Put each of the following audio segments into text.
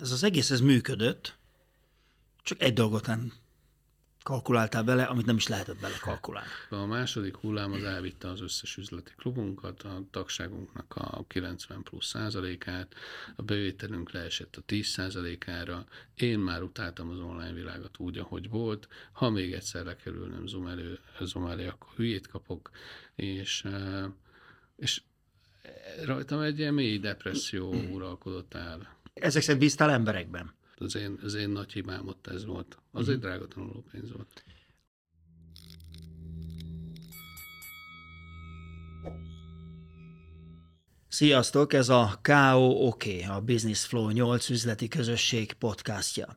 ez az egész ez működött, csak egy dolgot nem kalkuláltál bele, amit nem is lehetett bele kalkulálni. A második hullám az elvitte az összes üzleti klubunkat, a tagságunknak a 90 plusz százalékát, a bevételünk leesett a 10 százalékára. Én már utáltam az online világot úgy, ahogy volt. Ha még egyszer lekerülnöm Zoom, elő, Zoom elé, akkor hülyét kapok, és, és rajtam egy ilyen mély depresszió uralkodott el. Ezek szerint bíztál emberekben? Az én, az én nagy hibám ott ez volt. Az uh-huh. egy drága tanulópénz volt. Sziasztok, ez a KOOK, a Business Flow 8 üzleti közösség podcastja.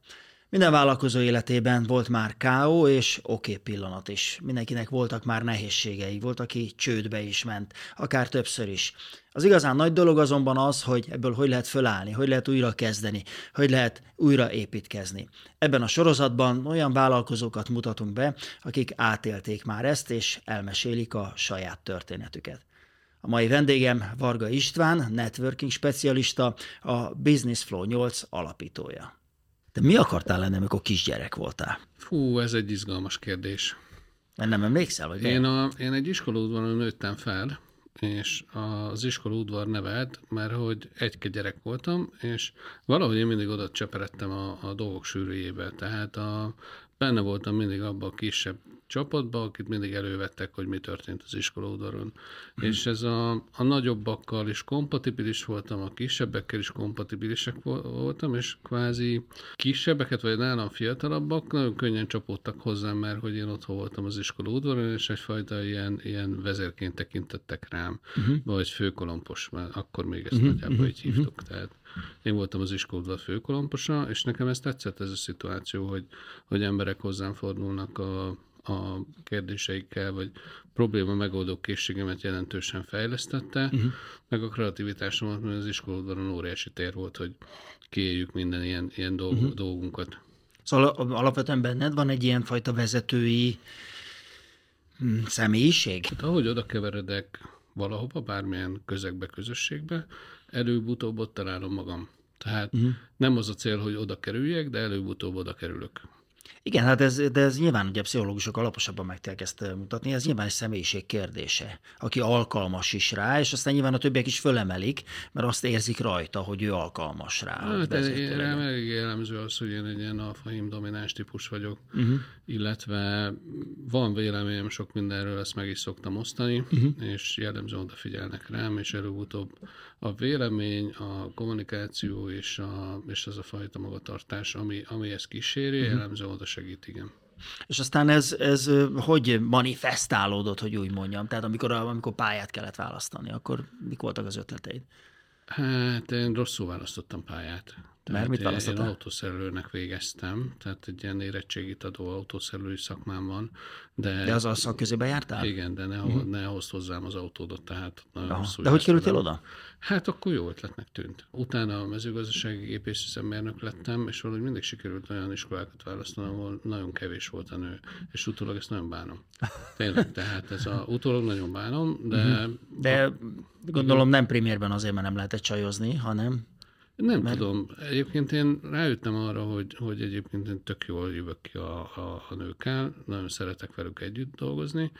Minden vállalkozó életében volt már KO és oké okay pillanat is. Mindenkinek voltak már nehézségei, volt, aki csődbe is ment, akár többször is. Az igazán nagy dolog azonban az, hogy ebből hogy lehet fölállni, hogy lehet újra kezdeni, hogy lehet újra építkezni. Ebben a sorozatban olyan vállalkozókat mutatunk be, akik átélték már ezt, és elmesélik a saját történetüket. A mai vendégem Varga István, networking specialista, a Business Flow 8 alapítója. De mi akartál lenni, amikor kisgyerek voltál? Fú, ez egy izgalmas kérdés. Mert nem emlékszel? Vagy én, a, én egy iskolaudvaron nőttem fel, és az iskola udvar nevelt, mert hogy egy gyerek voltam, és valahogy én mindig oda cseperedtem a, a dolgok sűrűjébe. Tehát a, benne voltam mindig abban a kisebb csapatba, akit mindig elővettek, hogy mi történt az iskolaudvaron. Hmm. És ez a, a nagyobbakkal is kompatibilis voltam, a kisebbekkel is kompatibilisek voltam, és kvázi kisebbeket, vagy nálam fiatalabbak nagyon könnyen csapódtak hozzám, mert hogy én otthon voltam az iskolaudvaron, és egyfajta ilyen, ilyen vezérként tekintettek rám, uh-huh. vagy főkolompos, mert akkor még ezt uh-huh. nagyjából így hívtuk. Uh-huh. Tehát én voltam az iskoladva főkolomposa, és nekem ez tetszett ez a szituáció, hogy, hogy emberek hozzám fordulnak a a kérdéseikkel, vagy probléma megoldó készségemet jelentősen fejlesztette, uh-huh. meg a kreativitásomat, mert az iskoladban óriási tér volt, hogy kiéljük minden ilyen, ilyen dolg, uh-huh. dolgunkat. Szóval alapvetően benned van egy ilyen fajta vezetői hm, személyiség? Hát, ahogy oda keveredek valahova, bármilyen közegbe, közösségbe, előbb-utóbb ott találom magam. Tehát uh-huh. nem az a cél, hogy oda kerüljek, de előbb-utóbb oda kerülök. Igen, hát ez, de ez nyilván ugye a pszichológusok alaposabban meg ezt mutatni, ez nyilván egy személyiség kérdése, aki alkalmas is rá, és aztán nyilván a többiek is fölemelik, mert azt érzik rajta, hogy ő alkalmas rá. Hát én rám elég jellemző az, hogy én egy ilyen alfaim domináns típus vagyok, uh-huh. illetve van véleményem sok mindenről, ezt meg is szoktam osztani, uh-huh. és jellemző odafigyelnek rám, és előbb-utóbb a vélemény, a kommunikáció és, a, és az a fajta magatartás, ami, ami ezt kíséri, uh-huh. jellemző oda segít, igen. És aztán ez, ez hogy manifestálódott, hogy úgy mondjam? Tehát amikor, amikor pályát kellett választani, akkor mik voltak az ötleteid? Hát én rosszul választottam pályát. Mert mit választottál? Én autószerelőnek végeztem, tehát egy ilyen érettségit adó autószerelői szakmám van. De, de az a szakközébe jártál? Igen, de ne, uh-huh. ne hozd hozzám az autódot, tehát De hogy kerültél oda? Hát akkor jó ötletnek tűnt. Utána a mezőgazdasági gépészüzemmérnök lettem, és valahogy mindig sikerült olyan iskolákat választani, ahol nagyon kevés volt a nő, és utólag ezt nagyon bánom. Tényleg, tehát ez a utólag nagyon bánom, de... Uh-huh. De a, gondolom nem primérben azért, mert nem lehetett csajozni, hanem... Nem Mert... tudom. Egyébként én rájöttem arra, hogy, hogy egyébként én tök jól jövök ki a, a, a nőkkel, nagyon szeretek velük együtt dolgozni,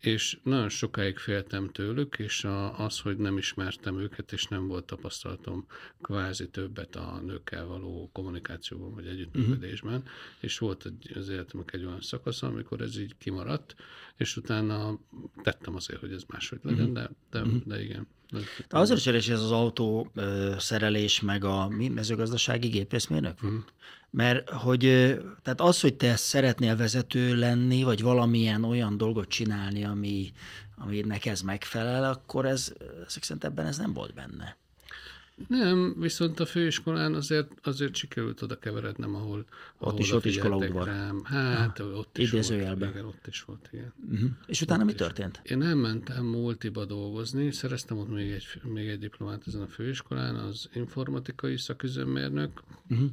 és nagyon sokáig féltem tőlük, és a, az, hogy nem ismertem őket, és nem volt tapasztalatom kvázi többet a nőkkel való kommunikációban, vagy együttműködésben, uh-huh. és volt egy, az életemnek egy olyan szakasz, amikor ez így kimaradt, és utána tettem azért, hogy ez máshogy legyen, uh-huh. de, de, uh-huh. de igen. De azért is érdekes ez az autó szerelés, meg a mi mezőgazdasági gépészmérnök? Uh-huh. Mert hogy, tehát az, hogy te szeretnél vezető lenni, vagy valamilyen olyan dolgot csinálni, ami, aminek ez megfelel, akkor ez, ezek szerint ebben ez nem volt benne. Nem, viszont a főiskolán azért, azért sikerült oda keverednem, ahol, ahol ott is ott iskola udvar. Rám. Hát, ah, ott is volt. Igen, ott is volt, igen. Uh-huh. És utána ott mi is. történt? Én nem mentem multiba dolgozni, szereztem ott még egy, még egy diplomát ezen a főiskolán, az informatikai szaküzemmérnök, uh-huh.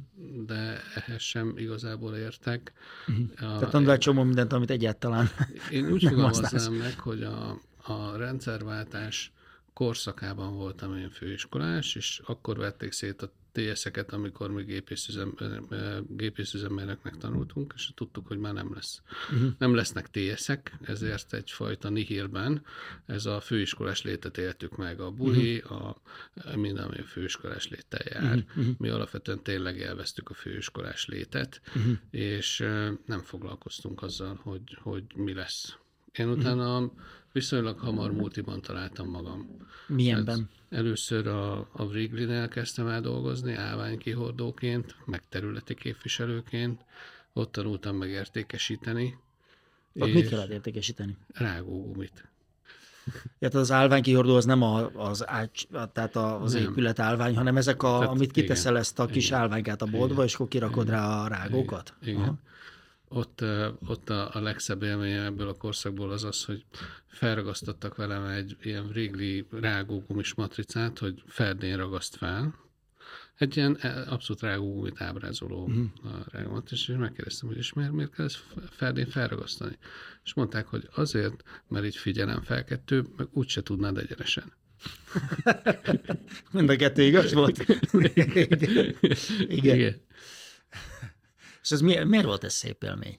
de ehhez sem igazából értek. Uh-huh. A, Tehát tanulál csomó mindent, amit egyáltalán Én úgy fogalmaznám meg, hogy a, a rendszerváltás korszakában voltam én főiskolás, és akkor vették szét a TS-eket, amikor mi gépészüzem, gépészüzemmérnöknek tanultunk, és tudtuk, hogy már nem lesz. Uh-huh. Nem lesznek TS-ek, ezért egyfajta nihilben ez a főiskolás létet éltük meg. A buli, uh-huh. a, minden, ami a főiskolás léttel jár. Uh-huh. Mi alapvetően tényleg élveztük a főiskolás létet, uh-huh. és nem foglalkoztunk azzal, hogy, hogy mi lesz. Én utána uh-huh viszonylag hamar multiban találtam magam. Milyenben? Hát először a, a Wrigley-n elkezdtem el dolgozni, állványkihordóként, meg területi képviselőként. Ott tanultam meg értékesíteni. Ott mit kellett értékesíteni? Rágógumit. Tehát az állványkihordó az nem a, az, ágy, tehát az nem. épület állvány, hanem ezek, a, tehát, amit kiteszel igen, ezt a kis igen, állványkát a boltba, igen, és akkor kirakod igen, rá a rágókat? Igen. igen ott, ott a, a legszebb élménye ebből a korszakból az az, hogy felragasztottak velem egy ilyen régli rágógumis matricát, hogy Ferdén ragaszt fel. Egy ilyen e, abszolút rágógumit ábrázoló uh-huh. rágómat, és megkérdeztem, hogy és miért, miért kell ezt Ferdén felragasztani? És mondták, hogy azért, mert így figyelem fel kettő, meg úgyse tudnád egyenesen. Mind a kettő igaz volt? Igen. Igen. Igen. És ez miért, miért volt ez szép élmény?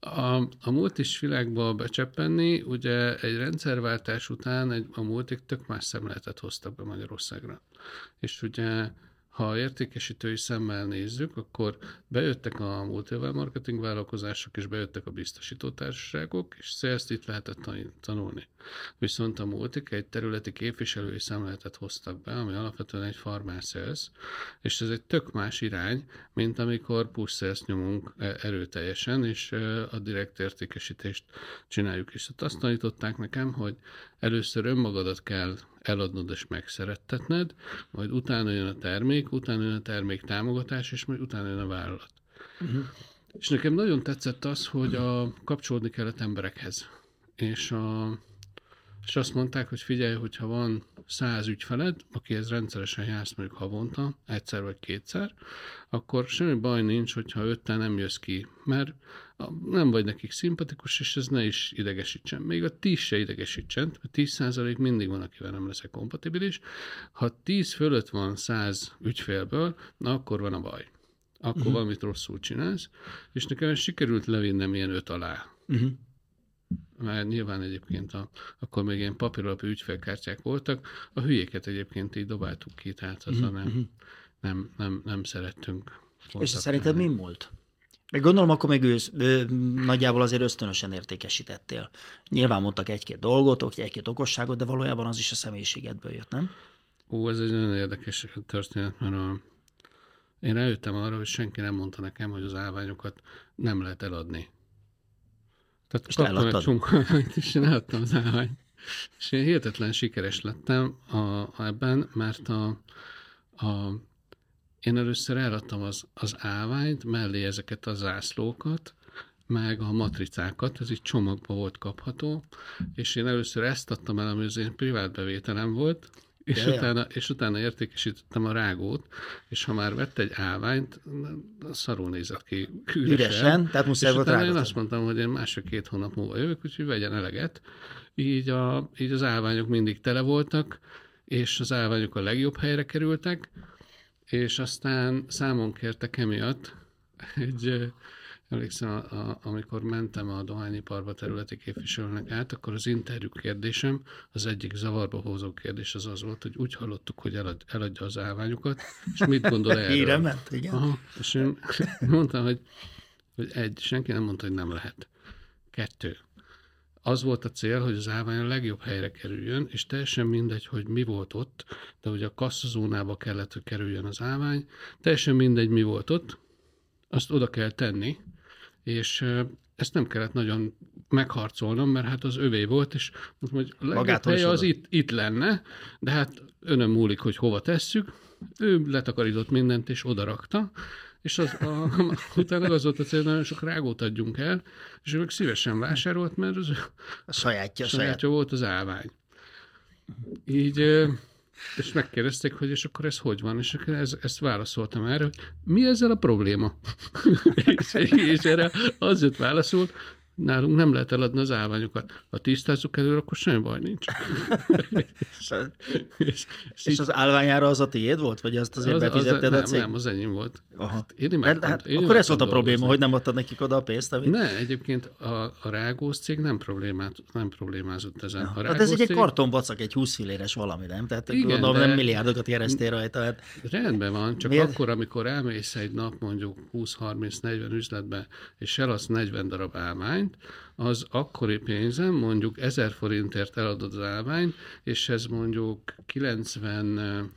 A, a multis világba becseppenni, ugye egy rendszerváltás után egy, a multik tök más szemléletet hoztak be Magyarországra. És ugye ha értékesítői szemmel nézzük, akkor bejöttek a multilevel marketing vállalkozások, és bejöttek a biztosítótársaságok, és sales itt lehetett tanulni. Viszont a multik egy területi képviselői szemléletet hoztak be, ami alapvetően egy farmer sales, és ez egy tök más irány, mint amikor push sales nyomunk e, erőteljesen, és a direkt értékesítést csináljuk. És azt tanították nekem, hogy először önmagadat kell eladnod és megszerettetned, majd utána jön a termék, utána jön a termék támogatás, és majd utána jön a vállalat. Uh-huh. És nekem nagyon tetszett az, hogy a, kapcsolódni kellett emberekhez. És, a, és azt mondták, hogy figyelj, hogyha van száz ügyfeled, akihez rendszeresen jársz mondjuk havonta, egyszer vagy kétszer, akkor semmi baj nincs, hogyha öttel nem jössz ki, mert nem vagy nekik szimpatikus, és ez ne is idegesítsen. Még a 10 se idegesítsen, mert 10% mindig van, akivel nem leszek kompatibilis. Ha 10 fölött van 100 ügyfélből, na akkor van a baj. Akkor uh-huh. valamit rosszul csinálsz, és nekem sikerült levinnem ilyen öt alá. Uh-huh. Mert nyilván egyébként a, akkor még ilyen papíralapú ügyfélkártyák voltak, a hülyéket egyébként így dobáltuk ki, tehát azzal uh-huh. nem, nem, nem, nem szerettünk. És szerinted mi volt? Meg gondolom, akkor még ősz, ő, nagyjából azért ösztönösen értékesítettél. Nyilván mondtak egy-két dolgot, egy-két okosságot, de valójában az is a személyiségedből jött, nem? Ó, ez egy nagyon érdekes történet, mert a, én eljöttem arra, hogy senki nem mondta nekem, hogy az állványokat nem lehet eladni. Tehát és kaptam egy csomó és én eladtam az állványt. És én hihetetlen sikeres lettem a, a ebben, mert a, a én először eladtam az, az állványt, mellé ezeket a zászlókat, meg a matricákat, ez így csomagba volt kapható, és én először ezt adtam el, ami az én privát bevételem volt, és, ja, utána, és utána értékesítettem a rágót, és ha már vett egy állványt, szarul nézett ki üresen. üresen tehát muszáj volt utána én azt mondtam, hogy én mások-két hónap múlva jövök, úgyhogy vegyen eleget. Így, a, így az állványok mindig tele voltak, és az állványok a legjobb helyre kerültek, és aztán számon kértek emiatt egy, emlékszem, a, a, amikor mentem a dohányiparba területi képviselőnek át, akkor az interjú kérdésem, az egyik zavarba hozó kérdés az az volt, hogy úgy hallottuk, hogy elad, eladja az állványokat, és mit gondol erről? Híre ment, igen. Aha, és én mondtam, hogy, hogy egy, senki nem mondta, hogy nem lehet. Kettő, az volt a cél, hogy az állvány a legjobb helyre kerüljön, és teljesen mindegy, hogy mi volt ott, de hogy a kasszazónába kellett, hogy kerüljön az állvány, teljesen mindegy, mi volt ott, azt oda kell tenni, és ezt nem kellett nagyon megharcolnom, mert hát az övé volt, és mondtam, hogy a legjobb helye az itt, itt lenne, de hát önöm múlik, hogy hova tesszük. Ő letakarított mindent, és odarakta, és az, a, utána az volt a cél, nagyon sok rágót adjunk el, és ő meg szívesen vásárolt, mert az a sajátja, sajátja saját. volt az állvány. Így, és megkérdezték, hogy és akkor ez hogy van, és ez, ezt válaszoltam erre, hogy mi ezzel a probléma? és, és erre az jött válaszolt, nálunk nem lehet eladni az állványokat. Ha tisztázzuk előre, akkor semmi baj nincs. és, és, és az állványára az a tiéd volt, vagy azt azért az, befizetted az, a cég? Nem, az enyém volt. Aha. Én hát, hát, én akkor ez volt a probléma, hogy nem adtad nekik oda a pénzt? Amit... Ne, egyébként a, a Rágós cég nem, problémát, nem problémázott ezen. A hát ez egy, cég... egy kartonbacak, egy 20 filéres valami, nem? Tehát Igen, gondolom, de... nem milliárdokat kerestél rajta. Hát... Rendben van, csak Miért? akkor, amikor elmész egy nap mondjuk 20-30-40 üzletbe, és eladsz 40 darab állványt, az akkori pénzem, mondjuk 1000 forintért eladod az állványt, és ez mondjuk 90,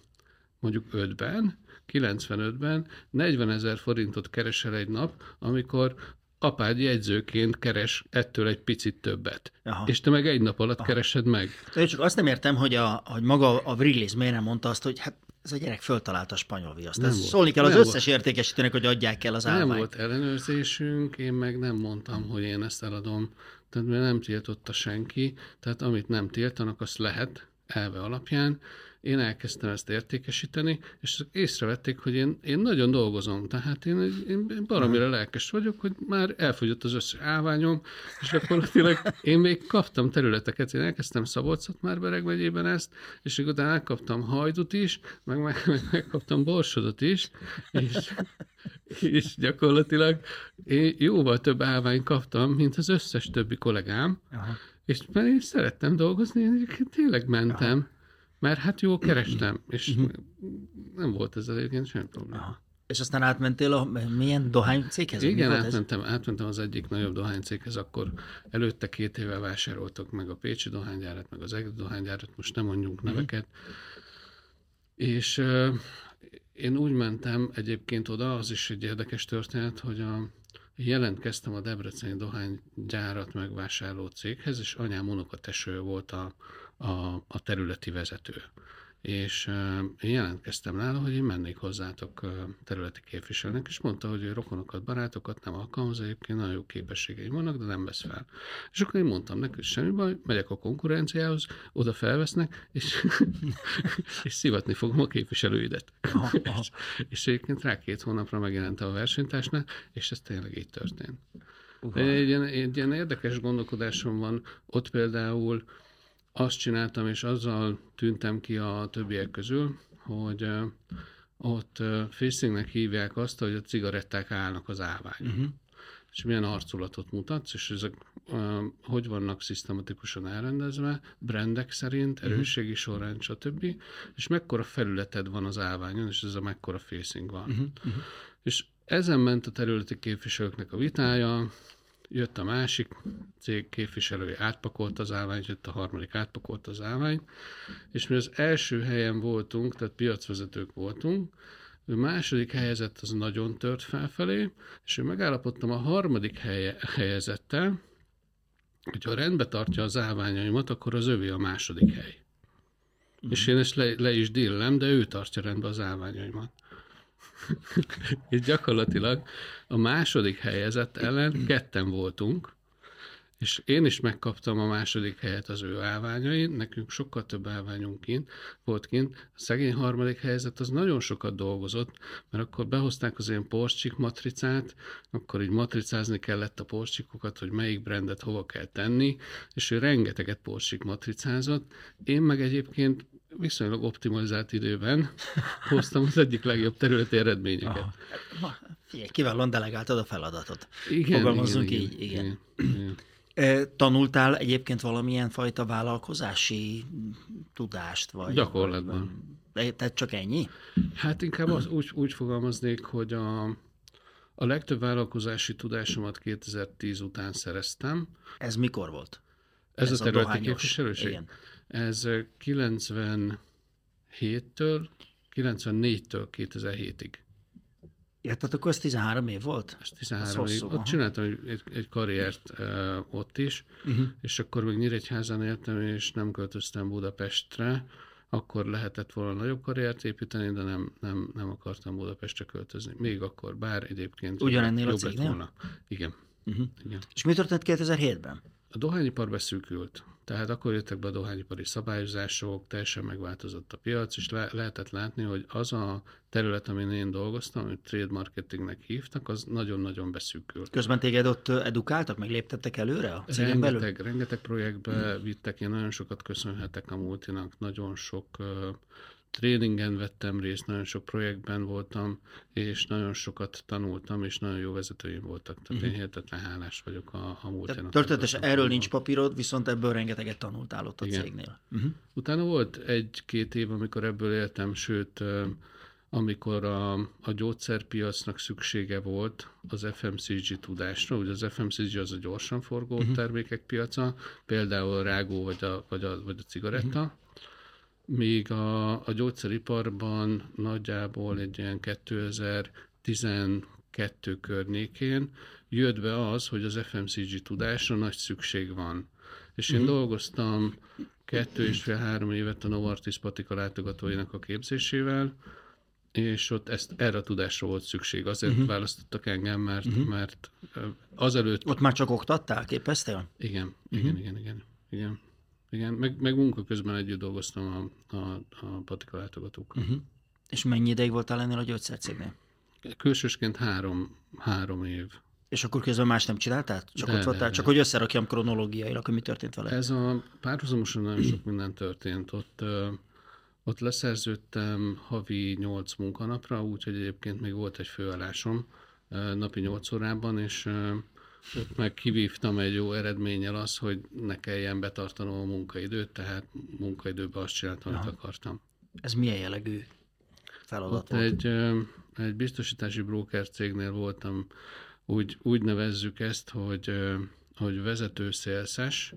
mondjuk 5-ben, 95-ben 40 ezer forintot keresel egy nap, amikor apád jegyzőként keres ettől egy picit többet. Aha. És te meg egy nap alatt Aha. keresed meg. De csak azt nem értem, hogy, a, hogy maga a Brillis miért nem mondta azt, hogy hát ez a gyerek föltalálta a spanyol viaszt. Nem volt. Szólni kell az nem összes volt. értékesítőnek, hogy adják el az állványt. Nem volt ellenőrzésünk, én meg nem mondtam, hogy én ezt eladom. Tehát mert nem tiltotta senki, tehát amit nem tiltanak, azt lehet elve alapján, én elkezdtem ezt értékesíteni, és észrevették, hogy én, én nagyon dolgozom, tehát én, én baromira lelkes vagyok, hogy már elfogyott az összes állványom, és gyakorlatilag én még kaptam területeket, én elkezdtem Szabolcsot már Bereg megyében ezt, és utána elkaptam Hajdut is, meg, meg, meg megkaptam Borsodot is, és, és gyakorlatilag én jóval több állványt kaptam, mint az összes többi kollégám, Aha. és mert én szerettem dolgozni, én tényleg mentem. Aha mert hát jól kerestem, és mhm. nem volt ez egyébként semmi probléma. Aha. És aztán átmentél a milyen dohány céghez? Igen, átmentem, átmentem az egyik nagyobb dohány céghez, akkor előtte két éve vásároltak meg a Pécsi dohánygyárat, meg az Egri dohánygyárat, most nem mondjunk uh-huh. neveket. És uh, én úgy mentem egyébként oda, az is egy érdekes történet, hogy a, jelentkeztem a Debreceni dohánygyárat megvásárló céghez, és anyám unokateső volt a, a, a területi vezető. És én jelentkeztem nála, hogy én mennék hozzátok területi képviselőnek, és mondta, hogy ő rokonokat, barátokat nem alkalmaz, egyébként nagyon jó képességeim vannak, de nem vesz fel. És akkor én mondtam neki, hogy semmi baj, megyek a konkurenciához, oda felvesznek, és, és szivatni fogom a képviselőidet. és, és egyébként rá két hónapra megjelent a versenytársnál, és ez tényleg így történt. Uh-huh. Egy, ilyen, egy ilyen érdekes gondolkodásom van, ott például azt csináltam, és azzal tűntem ki a többiek közül, hogy ott facingnek hívják azt, hogy a cigaretták állnak az állványon. Uh-huh. És milyen arculatot mutatsz, és ezek hogy vannak szisztematikusan elrendezve, brandek szerint, mhm. erősségi sorrend, stb. És mekkora felületed van az állványon, és ez a mekkora facing van. Uh-huh. Uh-huh. És ezen ment a területi képviselőknek a vitája, jött a másik cég képviselője, átpakolt az állványt, jött a harmadik, átpakolt az állványt, és mi az első helyen voltunk, tehát piacvezetők voltunk, ő második helyezett az nagyon tört felfelé, és ő megállapodtam a harmadik helye, helyezettel, hogyha rendbe tartja az állványaimat, akkor az övé a második hely. Mm. És én ezt le, le is dillem, de ő tartja rendbe az állványaimat. és gyakorlatilag a második helyezett ellen ketten voltunk, és én is megkaptam a második helyet az ő állványain, nekünk sokkal több állványunk kint, volt kint. A szegény harmadik helyzet az nagyon sokat dolgozott, mert akkor behozták az én porcsik matricát, akkor így matricázni kellett a porcsikokat, hogy melyik brandet hova kell tenni, és ő rengeteget porcsik matricázott. Én meg egyébként viszonylag optimalizált időben hoztam az egyik legjobb területi eredményeket. Aha. Figyelj, kiválóan delegáltad a feladatot. Igen, Fogalmazzunk igen, így, igen. igen. igen. Tanultál egyébként valamilyen fajta vállalkozási tudást? Vagy, Gyakorlatban. Vagy, tehát csak ennyi? Hát inkább az, úgy, úgy fogalmaznék, hogy a, a legtöbb vállalkozási tudásomat 2010 után szereztem. Ez mikor volt? Ez, Ez a területi képviselőség? Igen. Ez 97-től, 94-től 2007-ig. Ja, tehát akkor ez 13 év volt? Ez 13 ez év. Ott aha. csináltam egy, egy karriert uh, ott is, uh-huh. és akkor még Nyíregyházan éltem, és nem költöztem Budapestre, akkor lehetett volna nagyobb karriert építeni, de nem, nem, nem akartam Budapestre költözni. Még akkor, bár egyébként Ugyanennél a cégnél? volna. Igen. Uh-huh. Igen. És mi történt 2007-ben? A dohányipar beszűkült. Tehát akkor jöttek be a dohányipari szabályozások, teljesen megváltozott a piac, és le- lehetett látni, hogy az a terület, amin én dolgoztam, amit trade marketingnek hívtak, az nagyon-nagyon beszűkült. Közben téged ott edukáltak, meg léptettek előre a cégen belül? Rengeteg, rengeteg projektbe hmm. vittek, én nagyon sokat köszönhetek a multinak, nagyon sok tréningen vettem részt, nagyon sok projektben voltam, és nagyon sokat tanultam, és nagyon jó vezetőim voltak. Tehát uh-huh. én hihetetlen hálás vagyok a, a múltjának. Történetesen erről nincs papírod, viszont ebből rengeteget tanultál ott a Igen. cégnél. Uh-huh. Utána volt egy-két év, amikor ebből éltem, sőt, amikor a, a gyógyszerpiacnak szüksége volt az FMCG tudásra, ugye az FMCG az a gyorsan forgó uh-huh. termékek piaca, például a rágó vagy a, vagy a, vagy a cigaretta, uh-huh míg a, a gyógyszeriparban nagyjából egy ilyen 2012 környékén jött be az, hogy az FMCG tudásra nagy szükség van. És én uh-huh. dolgoztam kettő és fél-három évet a Novartis patika látogatóinak a képzésével, és ott ezt, erre a tudásra volt szükség. Azért uh-huh. választottak engem, mert, uh-huh. mert azelőtt... Ott már csak oktattál, képeztél? Igen, uh-huh. igen, igen, igen. Igen, meg, meg munka közben együtt dolgoztam a, a, a patika látogatókkal. Uh-huh. És mennyi ideig voltál ennél a gyógyszercégnél? Külsősként három, három év. És akkor közben más nem csináltál? Csak de, ott voltál? De, csak de. hogy összerakjam kronológiailag, hogy mi történt vele? Ez a párhuzamosan nagyon sok minden történt. Ott, ott leszerződtem havi nyolc munkanapra, úgyhogy egyébként még volt egy főállásom napi nyolc órában, és ott meg kivívtam egy jó eredménnyel az, hogy ne kelljen betartanom a munkaidőt, tehát munkaidőben azt csináltam, amit akartam. Ez milyen jellegű feladat Ott volt? Egy, egy biztosítási broker cégnél voltam, úgy, úgy nevezzük ezt, hogy, hogy vezető szélszes,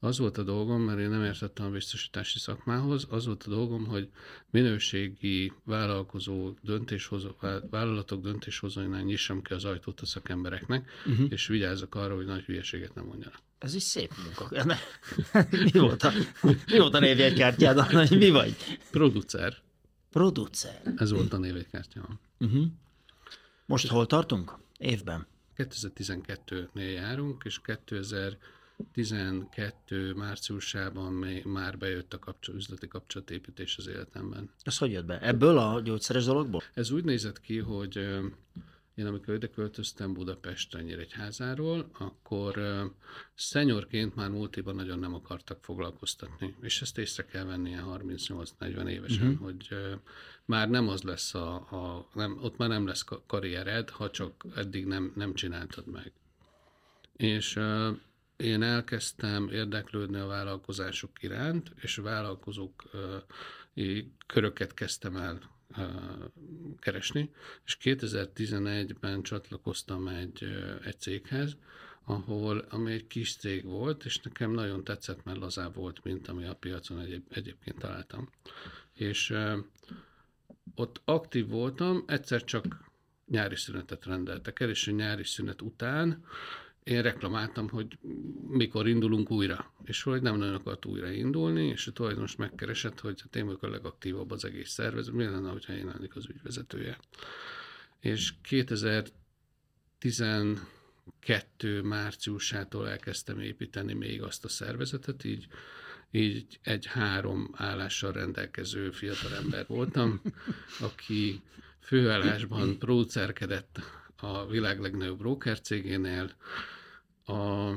az volt a dolgom, mert én nem értettem a biztosítási szakmához, az volt a dolgom, hogy minőségi vállalkozó döntéshozó, vállalatok döntéshozóinál nyissam ki az ajtót a szakembereknek, uh-huh. és vigyázzak arra, hogy nagy hülyeséget nem mondjanak. Ez is szép munka. mi volt a, mi volt a névjegykártyád? Mi vagy? Producer. Producer. Ez volt a névjegykártya. Uh-huh. Most hol tartunk? Évben? 2012-nél járunk, és 2000 12 márciusában már bejött a kapcsol, üzleti kapcsolatépítés az életemben. Ez hogy jött be? Ebből a gyógyszeres dologból? Ez úgy nézett ki, hogy én amikor ide költöztem Budapestre Nyíregyházáról, akkor szenyorként már multiban nagyon nem akartak foglalkoztatni. És ezt észre kell venni ilyen 38-40 évesen, uh-huh. hogy már nem az lesz a, a nem, ott már nem lesz karriered, ha csak eddig nem, nem csináltad meg. És én elkezdtem érdeklődni a vállalkozások iránt, és vállalkozók köröket kezdtem el keresni, és 2011-ben csatlakoztam egy, egy céghez, ahol, ami egy kis cég volt, és nekem nagyon tetszett, mert lazább volt, mint ami a piacon egyéb, egyébként találtam. És ott aktív voltam, egyszer csak nyári szünetet rendeltek el, és a nyári szünet után én reklamáltam, hogy mikor indulunk újra, és hogy nem nagyon akart újra indulni, és a tulajdonos megkeresett, hogy hát én vagyok a legaktívabb az egész szervezet, mi lenne, hogyha én lennék az ügyvezetője. És 2012 márciusától elkezdtem építeni még azt a szervezetet, így így egy három állással rendelkező fiatalember voltam, aki főállásban producerkedett a világ legnagyobb broker cégénél, a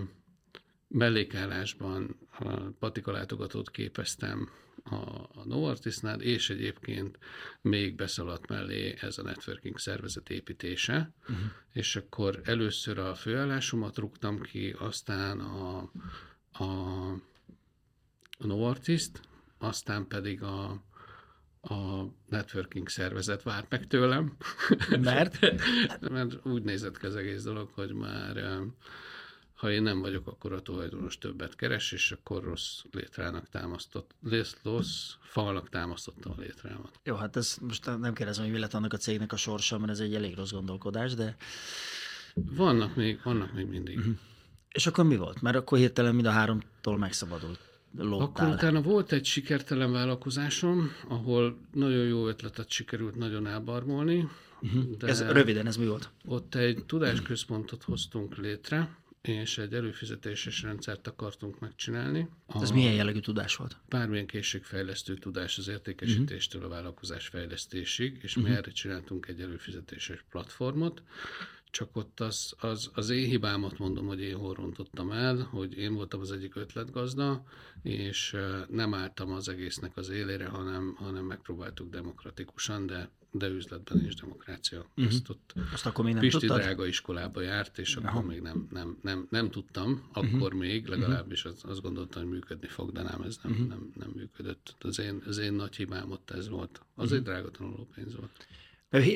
mellékállásban a patikalátogatót képeztem a, a Novartisnál, és egyébként még beszaladt mellé ez a networking szervezet építése, uh-huh. és akkor először a főállásomat rúgtam ki, aztán a, a, a Novartist, aztán pedig a, a networking szervezet várt meg tőlem. Mert? Mert úgy nézett ki az egész dolog, hogy már ha én nem vagyok, akkor a tulajdonos többet keres, és akkor rossz létrának támasztott, rossz falnak támasztotta a létrámat. Jó, hát ez most nem kérdezem, hogy mi lett annak a cégnek a sorsa, mert ez egy elég rossz gondolkodás, de... Vannak még, vannak még mindig. Uh-huh. És akkor mi volt? Mert akkor hirtelen mind a háromtól megszabadult. Lóttál. Akkor utána volt egy sikertelen vállalkozásom, ahol nagyon jó ötletet sikerült nagyon elbarmolni. Uh-huh. De ez röviden, ez mi volt? Ott egy tudásközpontot hoztunk létre, és egy előfizetéses rendszert akartunk megcsinálni. Ez a milyen jellegű tudás volt? Bármilyen készségfejlesztő tudás az értékesítéstől a vállalkozás fejlesztésig, és uh-huh. mi erre csináltunk egy előfizetéses platformot, csak ott az, az, az én hibámat mondom, hogy én hol rontottam el, hogy én voltam az egyik ötletgazda, és nem álltam az egésznek az élére, hanem, hanem megpróbáltuk demokratikusan, de de üzletben is demokrácia. Uh-huh. Ezt ott Azt akkor még nem Pisti tudtad? drága iskolába járt, és Aha. akkor még nem, nem, nem, nem tudtam, akkor uh-huh. még legalábbis az, azt gondoltam, hogy működni fog, de nem, ez nem, uh-huh. nem, nem működött. Az én, az én nagy hibám ott ez volt. Az uh-huh. egy drága tanulópénz volt.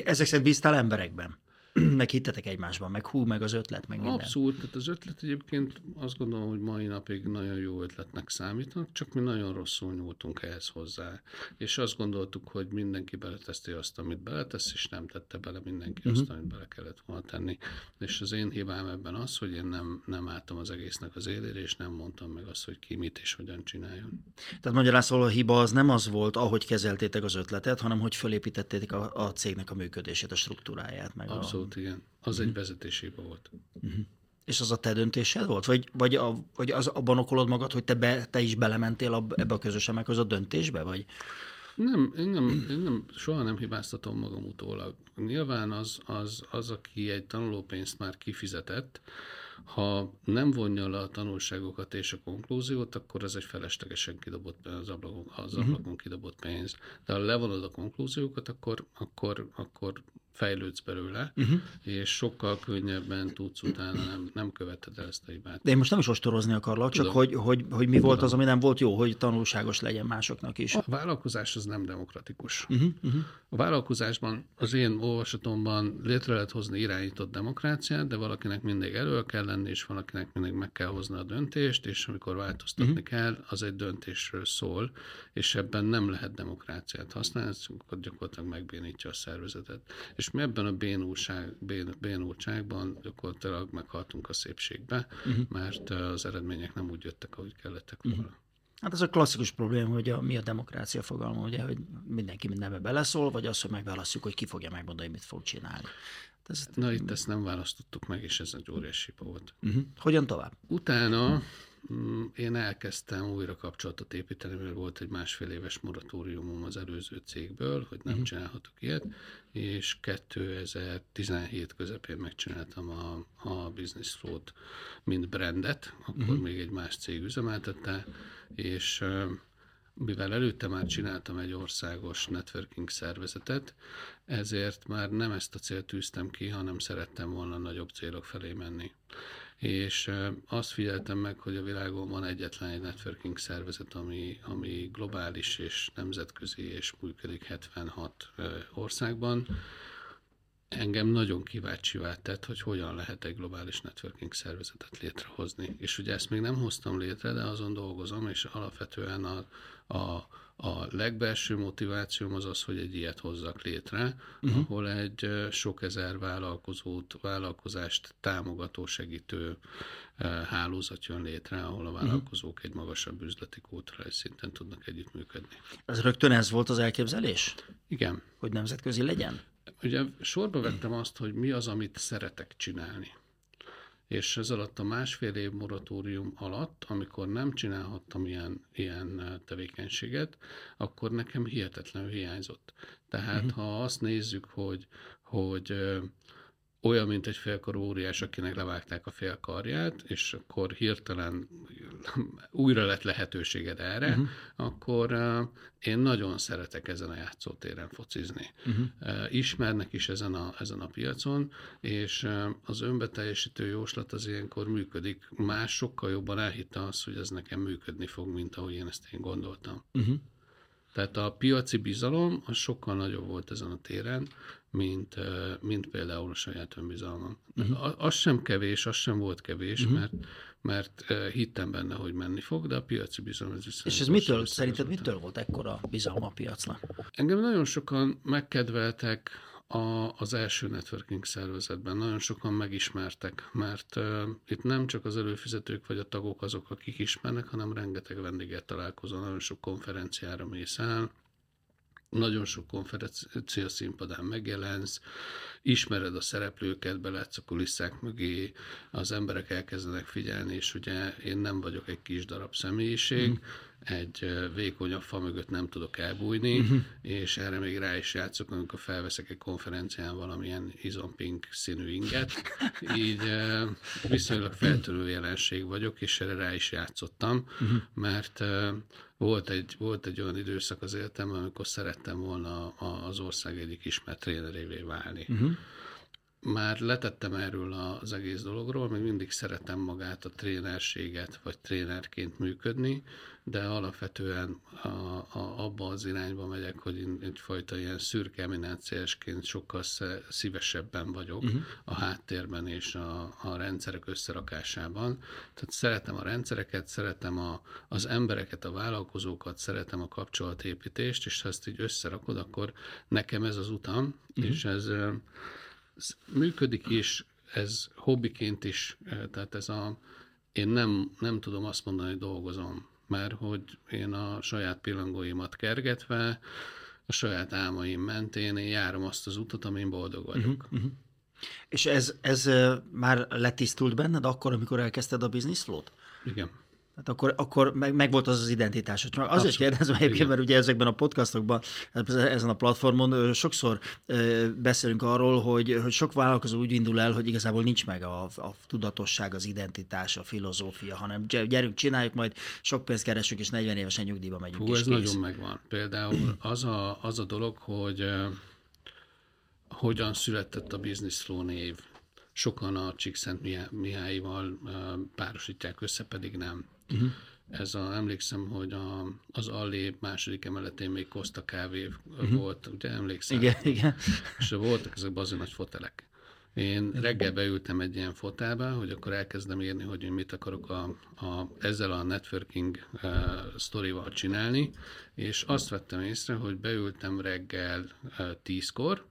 Ezek szerint bíztál emberekben? meg hittetek egymásban, meg hú, meg az ötlet, meg minden. Abszolút, tehát az ötlet egyébként azt gondolom, hogy mai napig nagyon jó ötletnek számítanak, csak mi nagyon rosszul nyúltunk ehhez hozzá. És azt gondoltuk, hogy mindenki beleteszti azt, amit beletesz, és nem tette bele mindenki uh-huh. azt, amit bele kellett volna tenni. És az én hibám ebben az, hogy én nem, nem álltam az egésznek az élére, és nem mondtam meg azt, hogy ki mit és hogyan csináljon. Tehát magyarán szóval a hiba az nem az volt, ahogy kezeltétek az ötletet, hanem hogy fölépítettétek a, a cégnek a működését, a struktúráját. Meg Abszolút. A Abszolút, igen. Az egy mhm. vezetésébe volt. Uh-huh. És az a te döntésed volt? Vagy, vagy, a, vagy az, abban okolod magad, hogy te, be, te is belementél a, ebbe a közös a döntésbe? Vagy? Nem, én nem, én nem, soha nem hibáztatom magam utólag. Nyilván az, az, az, aki egy tanulópénzt már kifizetett, ha nem vonja le a tanulságokat és a konklúziót, akkor ez egy feleslegesen kidobott, az ablakon, az mhm. ablakon uh-huh. kidobott pénz. De ha levonod a konklúziókat, akkor, akkor, akkor fejlődsz belőle, uh-huh. és sokkal könnyebben tudsz utána nem, nem követed el ezt a hibát. De én most nem is ostorozni akarlak, csak hogy, hogy, hogy mi volt Tudom. az, ami nem volt jó, hogy tanulságos legyen másoknak is. A vállalkozás az nem demokratikus. Uh-huh, uh-huh. A vállalkozásban az én olvasatomban létre lehet hozni irányított demokráciát, de valakinek mindig elő kell lenni, és valakinek mindig meg kell hozni a döntést, és amikor változtatni uh-huh. kell, az egy döntésről szól, és ebben nem lehet demokráciát használni, ez gyakorlatilag megbénítja a szervezetet. És és mi ebben a bénulság, bén, bénultságban gyakorlatilag meghaltunk a szépségbe, uh-huh. mert az eredmények nem úgy jöttek, ahogy kellettek volna. Uh-huh. Hát ez a klasszikus probléma, hogy a, mi a demokrácia fogalma, ugye, hogy mindenki mindenbe beleszól, vagy az, hogy megválasztjuk, hogy ki fogja megmondani, mit fog csinálni. Ez, Na itt ezt nem választottuk meg, és ez egy óriási volt. Uh-huh. Hogyan tovább? Utána én elkezdtem újra kapcsolatot építeni, mert volt egy másfél éves moratóriumom az előző cégből, hogy nem uh-huh. csinálhatok ilyet, és 2017 közepén megcsináltam a, a Business Flow-t, mint brandet, akkor uh-huh. még egy más cég üzemeltette, és mivel előtte már csináltam egy országos networking szervezetet, ezért már nem ezt a célt tűztem ki, hanem szerettem volna nagyobb célok felé menni és azt figyeltem meg, hogy a világon van egyetlen egy networking szervezet, ami, ami globális és nemzetközi, és működik 76 országban. Engem nagyon kíváncsi tett, hogy hogyan lehet egy globális networking szervezetet létrehozni. És ugye ezt még nem hoztam létre, de azon dolgozom, és alapvetően a, a a legbelső motivációm az az, hogy egy ilyet hozzak létre, uh-huh. ahol egy sok ezer vállalkozót, vállalkozást támogató, segítő hálózat jön létre, ahol a mhm. vállalkozók egy magasabb üzleti kulturális szinten tudnak együttműködni. Ez rögtön ez volt az elképzelés? Igen. Hogy nemzetközi legyen? Ugye sorba vettem azt, hogy mi az, amit szeretek csinálni és ez alatt a másfél év moratórium alatt, amikor nem csinálhattam ilyen, ilyen tevékenységet, akkor nekem hihetetlenül hiányzott. Tehát uh-huh. ha azt nézzük, hogy, hogy olyan, mint egy félkarú óriás, akinek levágták a félkarját, és akkor hirtelen újra lett lehetőséged erre, uh-huh. akkor uh, én nagyon szeretek ezen a játszótéren focizni. Uh-huh. Uh, ismernek is ezen a, ezen a piacon, és uh, az önbeteljesítő jóslat az ilyenkor működik. Más sokkal jobban elhitte azt, hogy ez nekem működni fog, mint ahogy én ezt én gondoltam. Uh-huh. Tehát a piaci bizalom az sokkal nagyobb volt ezen a téren, mint, mint például a saját önbizalmam. Uh-huh. Az sem kevés, az sem volt kevés, uh-huh. mert, mert hittem benne, hogy menni fog, de a piaci bizalom ez is. És ez mitől, szerinted mitől volt ekkora bizalma a piacnak? Engem nagyon sokan megkedveltek a, az első networking szervezetben. Nagyon sokan megismertek, mert uh, itt nem csak az előfizetők vagy a tagok azok, akik ismernek, hanem rengeteg vendéget találkozol, nagyon sok konferenciára mész el, nagyon sok konferencia színpadán megjelensz, ismered a szereplőket, belátsz a kulisszák mögé, az emberek elkezdenek figyelni, és ugye én nem vagyok egy kis darab személyiség, mm egy vékonyabb fa mögött nem tudok elbújni, uh-huh. és erre még rá is játszok, amikor felveszek egy konferencián valamilyen izompink színű inget. Így viszonylag feltörő jelenség vagyok, és erre rá is játszottam, uh-huh. mert volt egy, volt egy olyan időszak az életemben, amikor szerettem volna az ország egyik ismert trénerévé válni. Uh-huh már letettem erről az egész dologról, még mindig szeretem magát a trénerséget, vagy trénerként működni, de alapvetően a, a, abba az irányba megyek, hogy én egyfajta ilyen szürke eminenciásként sokkal szívesebben vagyok uh-huh. a háttérben és a, a rendszerek összerakásában. Tehát szeretem a rendszereket, szeretem a, az embereket, a vállalkozókat, szeretem a kapcsolatépítést, és ha ezt így összerakod, akkor nekem ez az utam, uh-huh. és ez működik is, ez hobbiként is, tehát ez a, én nem, nem tudom azt mondani, hogy dolgozom, mert hogy én a saját pillangóimat kergetve, a saját álmaim mentén én járom azt az utat, amin boldog vagyok. Uh-huh, uh-huh. És ez, ez már letisztult benned akkor, amikor elkezdted a business flow-t? Igen. Hát akkor, akkor meg, meg volt az az identitás. Csak azért is kérdezem egyébként, mert ugye ezekben a podcastokban, ezen a platformon sokszor beszélünk arról, hogy, hogy sok vállalkozó úgy indul el, hogy igazából nincs meg a, a tudatosság, az identitás, a filozófia, hanem gyerünk, csináljuk, majd sok pénzt keresünk, és 40 évesen nyugdíjba megyünk. Hú, ez kész. nagyon megvan. Például az a, az a dolog, hogy uh, hogyan született a Business Flow név. Sokan a Csíkszent Mihályval uh, párosítják össze, pedig nem Uh-huh. Ez a, emlékszem, hogy a, az Allé második emeletén még Costa kávé uh-huh. volt, ugye emlékszem? Igen, igen. És voltak ezek bazin nagy fotelek. Én reggel beültem egy ilyen fotelbe, hogy akkor elkezdem írni, hogy én mit akarok a, a, ezzel a networking uh, sztorival csinálni, és azt vettem észre, hogy beültem reggel uh, tízkor,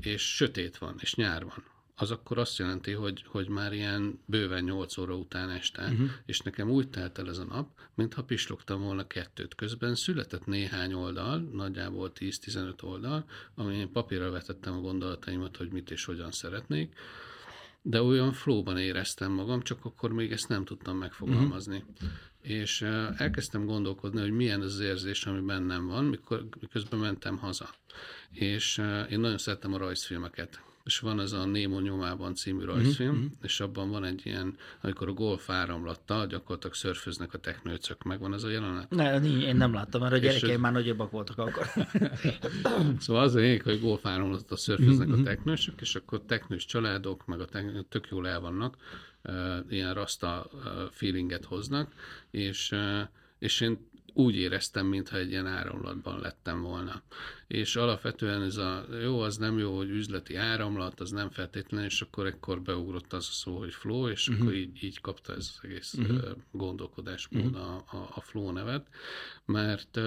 és sötét van, és nyár van az akkor azt jelenti, hogy, hogy már ilyen bőven 8 óra után este, uh-huh. és nekem úgy telt el ez a nap, mintha pislogtam volna kettőt. Közben született néhány oldal, nagyjából 10-15 oldal, amin én papírra vetettem a gondolataimat, hogy mit és hogyan szeretnék, de olyan flóban éreztem magam, csak akkor még ezt nem tudtam megfogalmazni. Uh-huh. És elkezdtem gondolkodni, hogy milyen az, érzés, ami bennem van, mikor, miközben mentem haza. És én nagyon szerettem a rajzfilmeket és van ez a Némo nyomában című rajzfilm, uh-huh. és abban van egy ilyen, amikor a golf áramlattal gyakorlatilag szörföznek a teknőcök, megvan ez a jelenet? Ne, én nem láttam, mert a gyerekeim már nagyobbak voltak akkor. szóval az a lényeg, hogy golf áramlattal szörföznek uh-huh. a teknősök, és akkor teknős családok, meg a teknős tök jól el vannak, ilyen rasta feelinget hoznak, és, és én úgy éreztem, mintha egy ilyen áramlatban lettem volna. És alapvetően ez a jó, az nem jó, hogy üzleti áramlat, az nem feltétlenül, és akkor ekkor beugrott az a szó, hogy flow, és uh-huh. akkor így, így kapta ez az egész uh-huh. gondolkodásmód uh-huh. a, a, a flow nevet, mert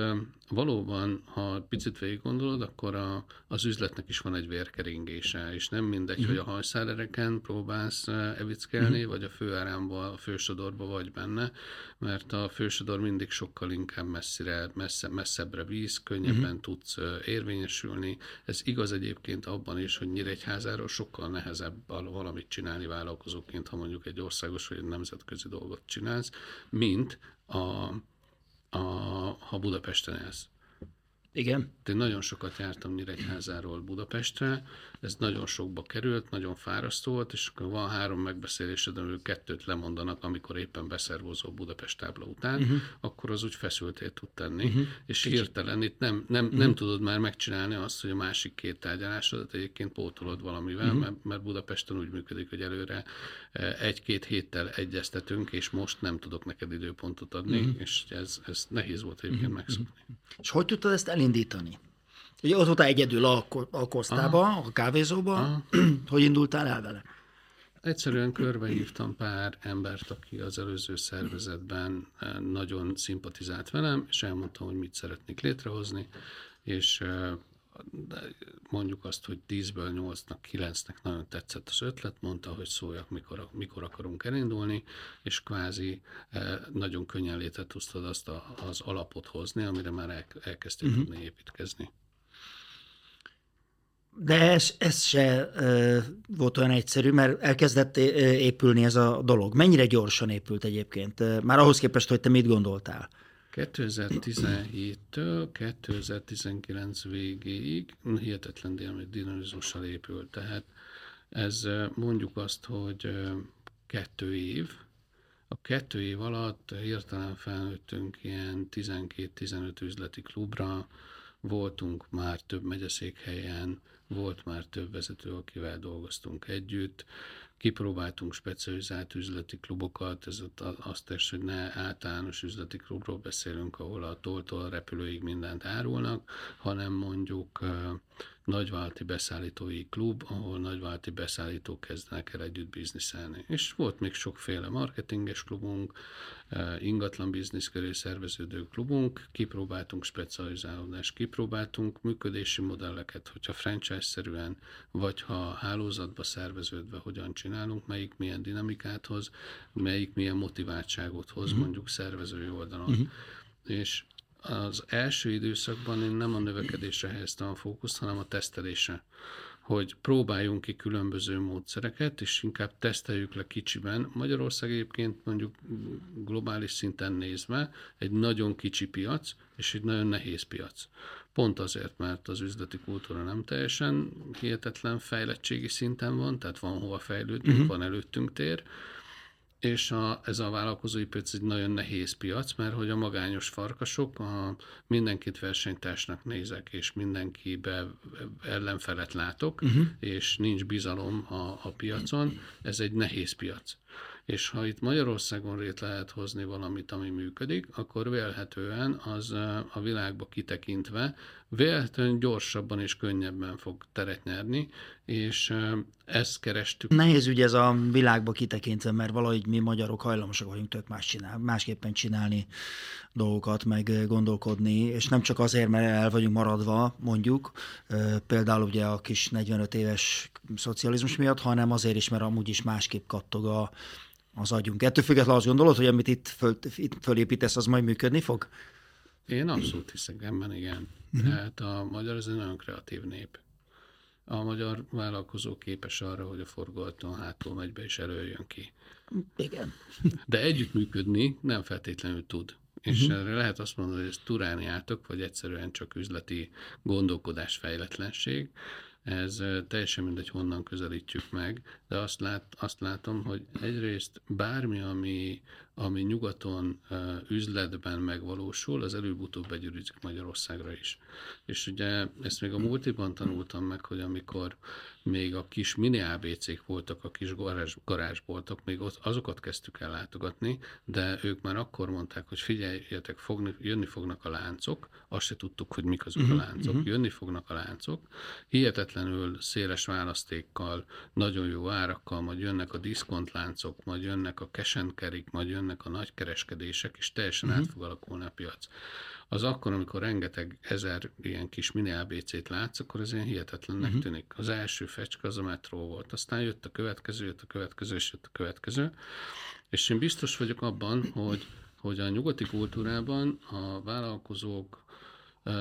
valóban, ha picit végig gondolod, akkor a, az üzletnek is van egy vérkeringése, és nem mindegy, uh-huh. hogy a hajszálereken próbálsz evickelni, uh-huh. vagy a főárámba, a fősodorba vagy benne, mert a fősodor mindig sokkal inkább messzire, messze, messzebbre víz, könnyebben uh-huh. tudsz érvényesülni. Ez igaz egyébként abban is, hogy Nyíregyházáról sokkal nehezebb valamit csinálni vállalkozóként, ha mondjuk egy országos vagy egy nemzetközi dolgot csinálsz, mint a, a, ha Budapesten élsz. Igen. Én nagyon sokat jártam Nyíregyházáról Budapestre, ez nagyon sokba került, nagyon fárasztó volt, és akkor van három megbeszélésed, amiből kettőt lemondanak, amikor éppen beszervozó Budapest tábla után, uh-huh. akkor az úgy feszültét tud tenni, uh-huh. és Kicsit. hirtelen itt nem, nem, uh-huh. nem tudod már megcsinálni azt, hogy a másik két tárgyalásodat egyébként pótolod valamivel, uh-huh. mert, mert Budapesten úgy működik, hogy előre e, egy-két héttel egyeztetünk, és most nem tudok neked időpontot adni, uh-huh. és ez, ez nehéz volt egyébként uh-huh. megszokni. És hogy tudtad ezt elindítani? Ugye ott voltál egyedül a, a kosztába, a kávézóba. Aha. hogy indultál el vele? Egyszerűen körbehívtam pár embert, aki az előző szervezetben eh, nagyon szimpatizált velem, és elmondtam, hogy mit szeretnék létrehozni, és eh, mondjuk azt, hogy 10-ből 8-nak, 9-nek nagyon tetszett az ötlet, mondta, hogy szóljak, mikor, mikor akarunk elindulni, és kvázi eh, nagyon könnyen létre tudtad azt a, az alapot hozni, amire már el, elkezdtünk uh-huh. tudni építkezni. De ez, ez se uh, volt olyan egyszerű, mert elkezdett épülni ez a dolog. Mennyire gyorsan épült egyébként? Már ahhoz képest, hogy te mit gondoltál? 2017-től 2019 végéig hihetetlen dinamizmussal épült. Tehát ez mondjuk azt, hogy kettő év, a kettő év alatt hirtelen felnőttünk ilyen 12-15 üzleti klubra, voltunk már több megyeszékhelyen, volt már több vezető, akivel dolgoztunk együtt, kipróbáltunk specializált üzleti klubokat, ez azt tesz, hogy ne általános üzleti klubról beszélünk, ahol a toltól repülőig mindent árulnak, hanem mondjuk nagyválti beszállítói klub, ahol nagyválti beszállítók kezdenek el együtt bizniszelni. És volt még sokféle marketinges klubunk, eh, ingatlan biznisz köré szerveződő klubunk, kipróbáltunk specializálódást, kipróbáltunk működési modelleket, hogyha franchise-szerűen, vagy ha hálózatba szerveződve hogyan csinálunk, melyik milyen dinamikát hoz, melyik milyen motiváltságot hoz uh-huh. mondjuk szervezői oldalon. Uh-huh. És az első időszakban én nem a növekedésre helyeztem a fókuszt, hanem a tesztelésre hogy próbáljunk ki különböző módszereket, és inkább teszteljük le kicsiben. Magyarország egyébként mondjuk globális szinten nézve egy nagyon kicsi piac, és egy nagyon nehéz piac. Pont azért, mert az üzleti kultúra nem teljesen hihetetlen fejlettségi szinten van, tehát van hova fejlődnünk, uh-huh. van előttünk tér, és a, ez a vállalkozói piac egy nagyon nehéz piac, mert hogy a magányos farkasok, a, mindenkit versenytársnak nézek, és mindenkibe ellenfelet látok, uh-huh. és nincs bizalom a, a piacon, ez egy nehéz piac. És ha itt Magyarországon rét lehet hozni valamit, ami működik, akkor vélhetően az a világba kitekintve véletlenül gyorsabban és könnyebben fog teret nyerni, és ezt kerestük. Nehéz ügy ez a világba kitekintve, mert valahogy mi magyarok hajlamosak vagyunk tök más csinál, másképpen csinálni dolgokat, meg gondolkodni, és nem csak azért, mert el vagyunk maradva, mondjuk, például ugye a kis 45 éves szocializmus miatt, hanem azért is, mert amúgy is másképp kattog a, az agyunk. Ettől függetlenül azt gondolod, hogy amit itt, föl, itt fölépítesz, az majd működni fog? Én abszolút hiszek ebben, igen. Uh-huh. Tehát a magyar az egy nagyon kreatív nép. A magyar vállalkozó képes arra, hogy a forgalton hátul megy be és előjön ki. Igen. De együttműködni nem feltétlenül tud. És uh-huh. erre lehet azt mondani, hogy ez turániátok, vagy egyszerűen csak üzleti gondolkodás fejletlenség ez teljesen mindegy, honnan közelítjük meg, de azt, lát, azt látom, hogy egyrészt bármi, ami, ami nyugaton üzletben megvalósul, az előbb-utóbb begyűrűzik Magyarországra is. És ugye ezt még a multiban tanultam meg, hogy amikor még a kis mini ABC-k voltak, a kis garázs, garázsboltok, még ott azokat kezdtük el látogatni, de ők már akkor mondták, hogy figyeljetek, fogni, jönni fognak a láncok, azt se tudtuk, hogy mik azok uh-huh, a láncok, uh-huh. jönni fognak a láncok, hihetetlenül széles választékkal, nagyon jó árakkal, majd jönnek a diszkontláncok, majd jönnek a kesenkerik, majd jönnek a nagykereskedések, és teljesen uh-huh. át fog alakulni a piac az akkor, amikor rengeteg ezer ilyen kis mini ABC-t látsz, akkor ez ilyen hihetetlennek uh-huh. tűnik. Az első fecske az a metró volt, aztán jött a következő, jött a következő, és jött a következő. És én biztos vagyok abban, hogy, hogy a nyugati kultúrában a vállalkozók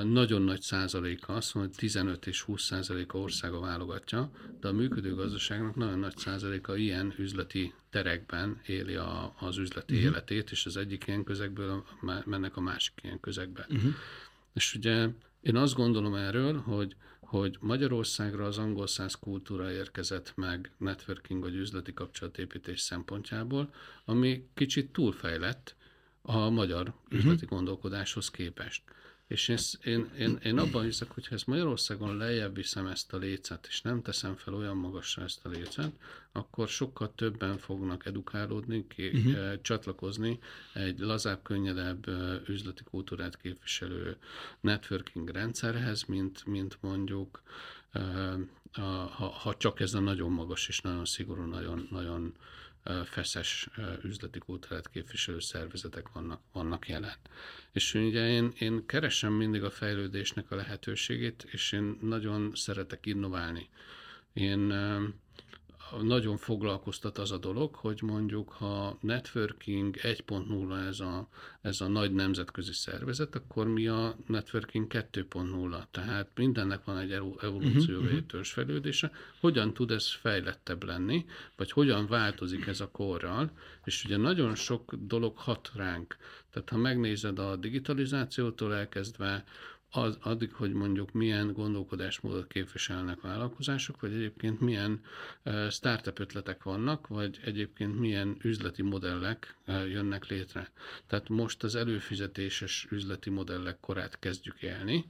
nagyon nagy százaléka, azt hogy 15 és 20 százaléka országa válogatja, de a működő gazdaságnak nagyon nagy százaléka ilyen üzleti terekben éli a, az üzleti uh-huh. életét, és az egyik ilyen közegből mennek a másik ilyen közegbe. Uh-huh. És ugye én azt gondolom erről, hogy hogy Magyarországra az angol száz kultúra érkezett meg networking vagy üzleti kapcsolatépítés szempontjából, ami kicsit túlfejlett a magyar uh-huh. üzleti gondolkodáshoz képest. És én, én, én, én abban hiszek, hogy ha ezt Magyarországon lejjebb viszem ezt a lécet, és nem teszem fel olyan magasra ezt a lécet, akkor sokkal többen fognak edukálódni, ki, uh-huh. csatlakozni egy lazább, könnyedebb eh, üzleti kultúrát képviselő networking rendszerhez, mint, mint mondjuk eh, ha, ha csak ez a nagyon magas és nagyon szigorú, nagyon, nagyon feszes üzleti kultúrát képviselő szervezetek vannak, vannak jelen. És ugye én, én keresem mindig a fejlődésnek a lehetőségét, és én nagyon szeretek innoválni. Én nagyon foglalkoztat az a dolog, hogy mondjuk ha networking 1.0 ez a, ez a nagy nemzetközi szervezet, akkor mi a networking 2.0, tehát mindennek van egy evolúció uh-huh, fejlődése. Hogyan tud ez fejlettebb lenni, vagy hogyan változik ez a korral, és ugye nagyon sok dolog hat ránk. Tehát ha megnézed a digitalizációtól elkezdve, az, addig, hogy mondjuk milyen gondolkodásmódot képviselnek vállalkozások, vagy egyébként milyen startup ötletek vannak, vagy egyébként milyen üzleti modellek jönnek létre. Tehát most az előfizetéses üzleti modellek korát kezdjük élni,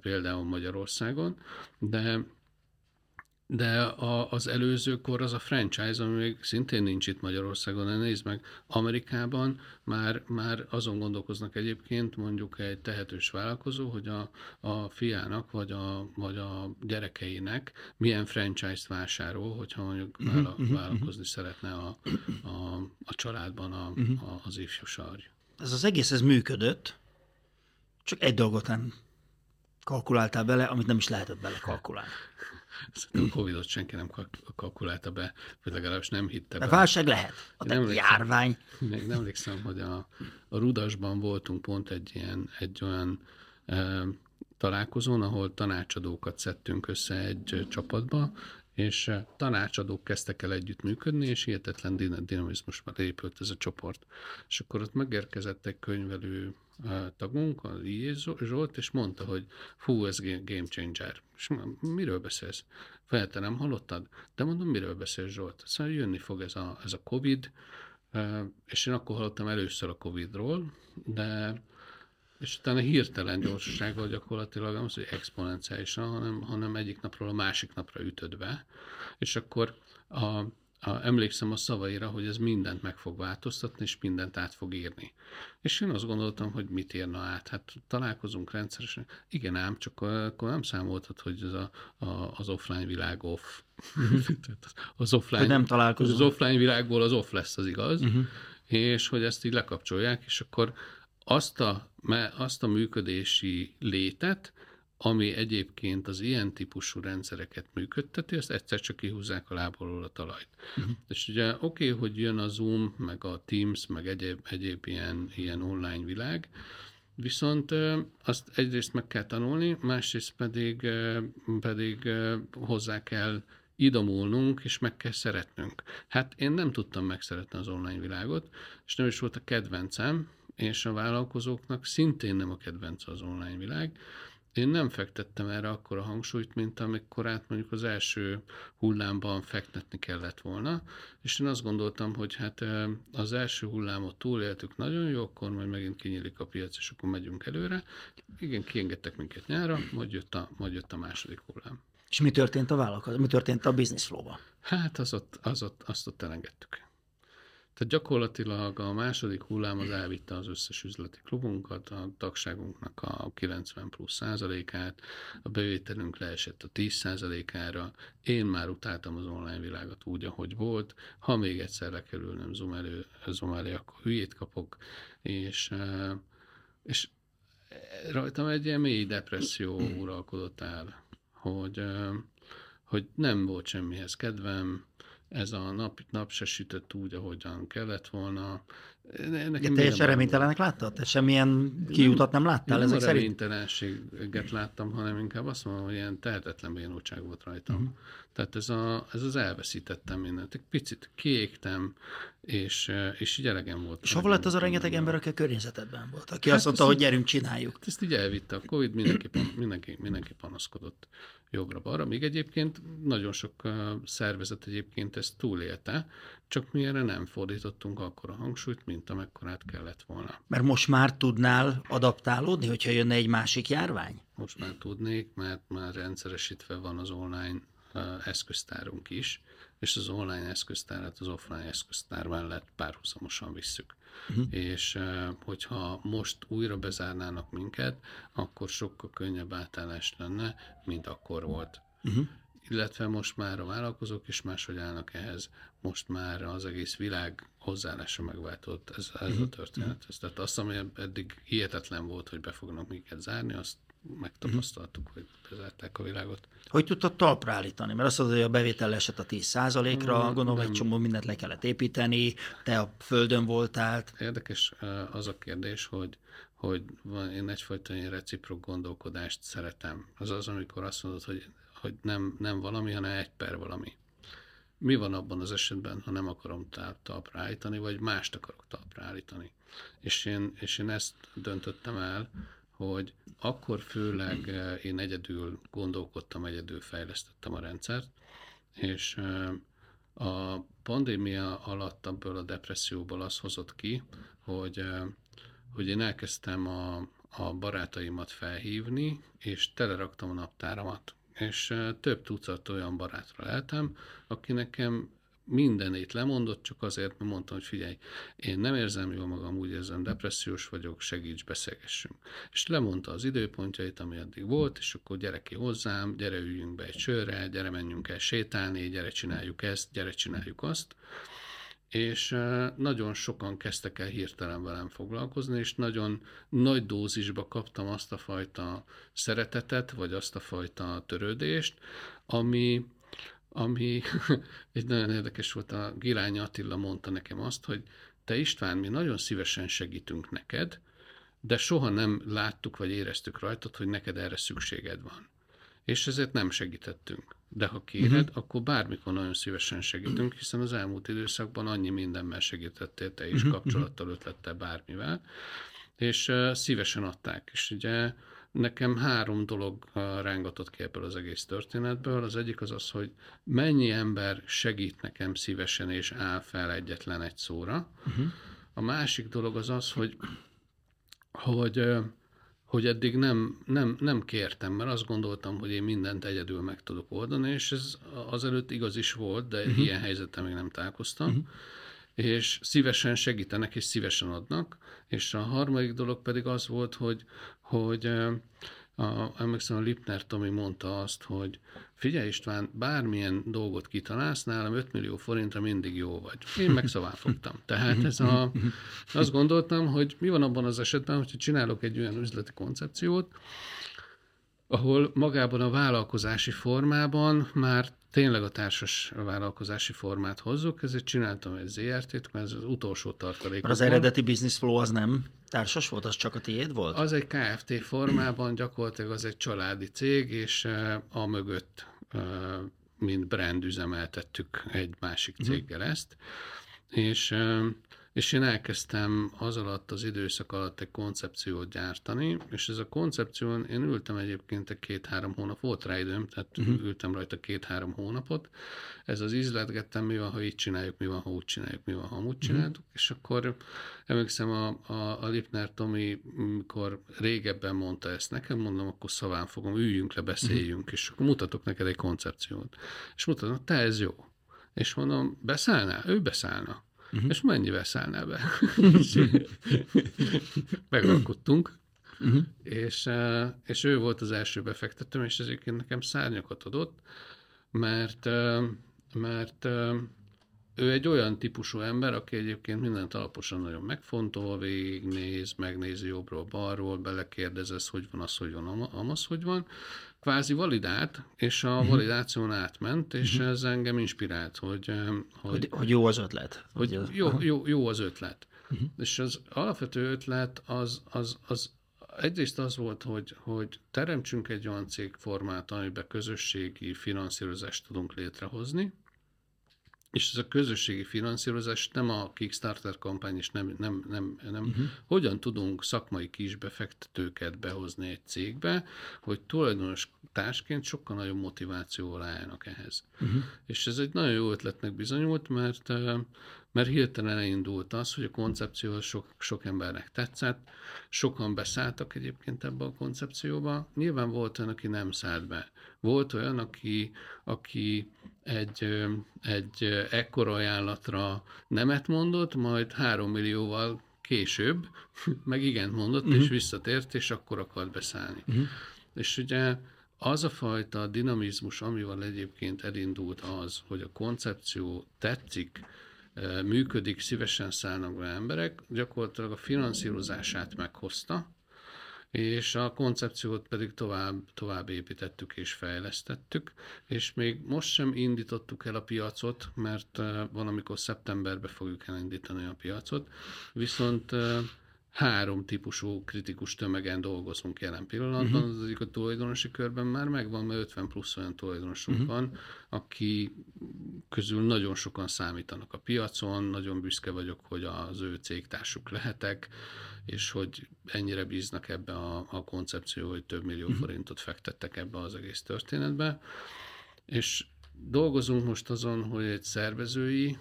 például Magyarországon, de de a, az előzőkor az a franchise, ami még szintén nincs itt Magyarországon, de nézd meg, Amerikában már, már azon gondolkoznak egyébként mondjuk egy tehetős vállalkozó, hogy a, a fiának vagy a, vagy a gyerekeinek milyen franchise-t vásárol, hogyha mondjuk uh-huh, vála, uh-huh, vállalkozni uh-huh. szeretne a, a, a családban a, a, az ifjú sarj. Ez az egész, ez működött, csak egy dolgot nem kalkuláltál bele, amit nem is lehetett bele kalkulálni. Szerintem a Covid-ot senki nem kalkulálta be, vagy legalábbis nem hitte be. A válság lehet, a nem járvány. Még nem emlékszem, hogy a, a Rudasban voltunk pont egy ilyen, egy olyan e, találkozón, ahol tanácsadókat szedtünk össze egy csapatba, és tanácsadók kezdtek el együttműködni, és hihetetlen dinamizmusban épült ez a csoport. És akkor ott megérkezett egy könyvelő tagunk, az I. Zsolt, és mondta, hogy fú, ez game changer. És miről beszélsz? Felte nem hallottad? De mondom, miről beszélsz Zsolt? Szóval jönni fog ez a, ez a Covid, és én akkor hallottam először a Covid-ról, de és utána hirtelen gyorsasággal gyakorlatilag nem az, hogy exponenciálisan, hanem, hanem egyik napról a másik napra ütöd be, és akkor a, a, emlékszem a szavaira, hogy ez mindent meg fog változtatni, és mindent át fog írni. És én azt gondoltam, hogy mit írna át. Hát találkozunk rendszeresen. Igen ám, csak akkor nem számoltad, hogy ez a, a, az offline világ off. Uh-huh. az offline, hogy nem találkozunk. Az offline világból az off lesz, az igaz. Uh-huh. És hogy ezt így lekapcsolják, és akkor azt a, azt a működési létet, ami egyébként az ilyen típusú rendszereket működteti, azt egyszer csak kihúzzák a lából a talajt. Uh-huh. És ugye oké, okay, hogy jön a Zoom, meg a Teams, meg egyéb, egyéb ilyen, ilyen online világ, viszont azt egyrészt meg kell tanulni, másrészt pedig, pedig hozzá kell idomulnunk, és meg kell szeretnünk. Hát én nem tudtam megszeretni az online világot, és nem is volt a kedvencem, és a vállalkozóknak szintén nem a kedvenc az online világ, én nem fektettem erre akkor a hangsúlyt, mint amikor át mondjuk az első hullámban fektetni kellett volna, és én azt gondoltam, hogy hát az első hullámot túléltük nagyon jó, akkor majd megint kinyílik a piac, és akkor megyünk előre. Igen, kiengedtek minket nyára, majd jött a, majd jött a második hullám. És mi történt a vállalkozás? Mi történt a business flow-ba? Hát az ott, az ott, azt ott elengedtük. Tehát gyakorlatilag a második hullám az elvitte az összes üzleti klubunkat, a tagságunknak a 90 plusz százalékát, a bevételünk leesett a 10 százalékára. Én már utáltam az online világot úgy, ahogy volt. Ha még egyszer lekerül nem zoom elő, zoom elő akkor hülyét kapok, és, és rajtam egy ilyen mély depresszió uralkodott el, hogy, hogy nem volt semmihez kedvem, ez a nap, nap se sütött úgy, ahogyan kellett volna. Nekem De teljesen reménytelenek láttad? Te semmilyen kiutat nem láttál nem ezek szerint? reménytelenséget láttam, hanem inkább azt mondom, hogy ilyen tehetetlen bénultság volt rajtam. Uh-huh. Tehát ez, a, ez az elveszítettem mindent. Egy picit kiégtem, és, és így elegem volt. És hova lett az a rengeteg ember, aki a környezetedben volt? Aki hát azt mondta, hogy gyerünk, csináljuk. Ezt így elvitte. A Covid mindenki, mindenki, mindenki panaszkodott jobbra-balra, még egyébként nagyon sok szervezet egyébként ezt túlélte, csak mi erre nem fordítottunk akkor a hangsúlyt, mint amekkorát kellett volna. Mert most már tudnál adaptálódni, hogyha jönne egy másik járvány? Most már tudnék, mert már rendszeresítve van az online eszköztárunk is, és az online eszköztárat az offline eszköztár mellett párhuzamosan visszük. Uh-huh. És hogyha most újra bezárnának minket, akkor sokkal könnyebb átállás lenne, mint akkor volt. Uh-huh. Illetve most már a vállalkozók is máshogy állnak ehhez. Most már az egész világ hozzáállása megváltozott ez, ez a történet. Ez, tehát azt, ami eddig hihetetlen volt, hogy be fognak minket zárni, azt megtapasztaltuk, hogy bezárták a világot. Hogy tudtad talpra állítani? Mert azt mondod, hogy a bevétel esett a 10%-ra, mm, gondolom egy csomó mindent le kellett építeni, te a földön voltál. Érdekes az a kérdés, hogy hogy van, én egyfajta ilyen reciprok gondolkodást szeretem. Az az, amikor azt mondod, hogy, hogy nem, nem valami, hanem egy per valami. Mi van abban az esetben, ha nem akarom talpra állítani, vagy mást akarok talpra állítani? És én, és én ezt döntöttem el, hogy akkor főleg eh, én egyedül gondolkodtam, egyedül fejlesztettem a rendszert, és eh, a pandémia alatt abból a depresszióból az hozott ki, hogy, eh, hogy én elkezdtem a, a barátaimat felhívni, és teleraktam a naptáramat. És több tucat olyan barátra lehetem, aki nekem mindenét lemondott, csak azért, mert mondtam, hogy figyelj, én nem érzem jól magam, úgy érzem, depressziós vagyok, segíts, beszélgessünk. És lemondta az időpontjait, ami addig volt, és akkor gyere ki hozzám, gyere üljünk be egy sörre, gyere menjünk el sétálni, gyere csináljuk ezt, gyere csináljuk azt. És nagyon sokan kezdtek el hirtelen velem foglalkozni, és nagyon nagy dózisba kaptam azt a fajta szeretetet, vagy azt a fajta törődést, ami, ami egy nagyon érdekes volt, a Girány Attila mondta nekem azt, hogy te István, mi nagyon szívesen segítünk neked, de soha nem láttuk vagy éreztük rajtad, hogy neked erre szükséged van. És ezért nem segítettünk. De ha kéred, uh-huh. akkor bármikor nagyon szívesen segítünk, hiszen az elmúlt időszakban annyi mindenben segítettél te is, uh-huh. kapcsolattal, ötlettel, bármivel, és uh, szívesen adták. És ugye Nekem három dolog rángatott ki ebből az egész történetből. Az egyik az az, hogy mennyi ember segít nekem szívesen és áll fel egyetlen egy szóra. Uh-huh. A másik dolog az az, hogy, hogy hogy eddig nem, nem, nem kértem, mert azt gondoltam, hogy én mindent egyedül meg tudok oldani, és ez azelőtt igaz is volt, de uh-huh. ilyen helyzettel még nem találkoztam. Uh-huh és szívesen segítenek, és szívesen adnak. És a harmadik dolog pedig az volt, hogy, hogy a, emlékszem, a Lipner Tomi mondta azt, hogy figyelj István, bármilyen dolgot kitalálsz, nálam 5 millió forintra mindig jó vagy. Én meg szaván fogtam. Tehát ez a, azt gondoltam, hogy mi van abban az esetben, hogyha csinálok egy olyan üzleti koncepciót, ahol magában a vállalkozási formában már tényleg a társas vállalkozási formát hozzuk, ezért csináltam egy ZRT-t, mert ez az utolsó tartalék. Az eredeti business flow az nem társas volt, az csak a tiéd volt? Az egy KFT formában, gyakorlatilag az egy családi cég, és a mögött, mint brand üzemeltettük egy másik mhm. céggel ezt, és és én elkezdtem az alatt, az időszak alatt egy koncepciót gyártani, és ez a koncepció, én ültem egyébként egy két-három hónap, volt rá időm, tehát uh-huh. ültem rajta két-három hónapot, ez az ízletgettem, mi van, ha így csináljuk, mi van, ha úgy csináljuk, mi van, ha úgy csináljuk, uh-huh. és akkor emlékszem a, a, a Lipner Tomi, mikor régebben mondta ezt nekem, mondom, akkor szaván fogom, üljünk le, beszéljünk, uh-huh. és akkor mutatok neked egy koncepciót. És mutatom, te ez jó. És mondom, beszállnál? Ő beszállna. Uh-huh. És mennyivel szállnál be? Megalkottunk. Uh-huh. És, eh, és ő volt az első befektetőm, és ezért nekem szárnyakat adott, mert, eh, mert eh, ő egy olyan típusú ember, aki egyébként mindent alaposan nagyon megfontol, végignéz, megnézi jobbról, balról, belekérdez, hogy van az, hogy van, amaz, hogy van, kvázi validált, és a uh-huh. validáción átment, és uh-huh. ez engem inspirált, hogy, hogy, hogy, hogy jó az ötlet. Hogy, hogy jó, jó, jó az ötlet. Uh-huh. És az alapvető ötlet az, az, az egyrészt az volt, hogy, hogy teremtsünk egy olyan cégformát, amiben közösségi finanszírozást tudunk létrehozni, és ez a közösségi finanszírozás nem a Kickstarter kampány, és nem, nem, nem, nem uh-huh. hogyan tudunk szakmai kisbefektetőket behozni egy cégbe, hogy tulajdonos társként sokkal nagyobb motivációval álljanak ehhez. Uh-huh. És ez egy nagyon jó ötletnek bizonyult, mert mert hirtelen elindult az, hogy a koncepció sok, sok embernek tetszett, sokan beszálltak egyébként ebbe a koncepcióba. Nyilván volt olyan, aki nem szállt be. Volt olyan, aki, aki egy, egy ekkora ajánlatra nemet mondott, majd három millióval később, meg igent mondott, uh-huh. és mhm. visszatért, és akkor akart beszállni. Uh-huh. És ugye az a fajta dinamizmus, amivel egyébként elindult az, hogy a koncepció tetszik, működik, szívesen szállnak be emberek, gyakorlatilag a finanszírozását meghozta, és a koncepciót pedig tovább, tovább építettük és fejlesztettük, és még most sem indítottuk el a piacot, mert valamikor szeptemberben fogjuk elindítani a piacot, viszont három típusú kritikus tömegen dolgozunk jelen pillanatban. Uh-huh. Az egyik a tulajdonosi körben már megvan, mert 50 plusz olyan tulajdonosunk uh-huh. van, aki közül nagyon sokan számítanak a piacon, nagyon büszke vagyok, hogy az ő cégtársuk lehetek, és hogy ennyire bíznak ebbe a, a koncepció, hogy több millió uh-huh. forintot fektettek ebbe az egész történetbe. És dolgozunk most azon, hogy egy szervezői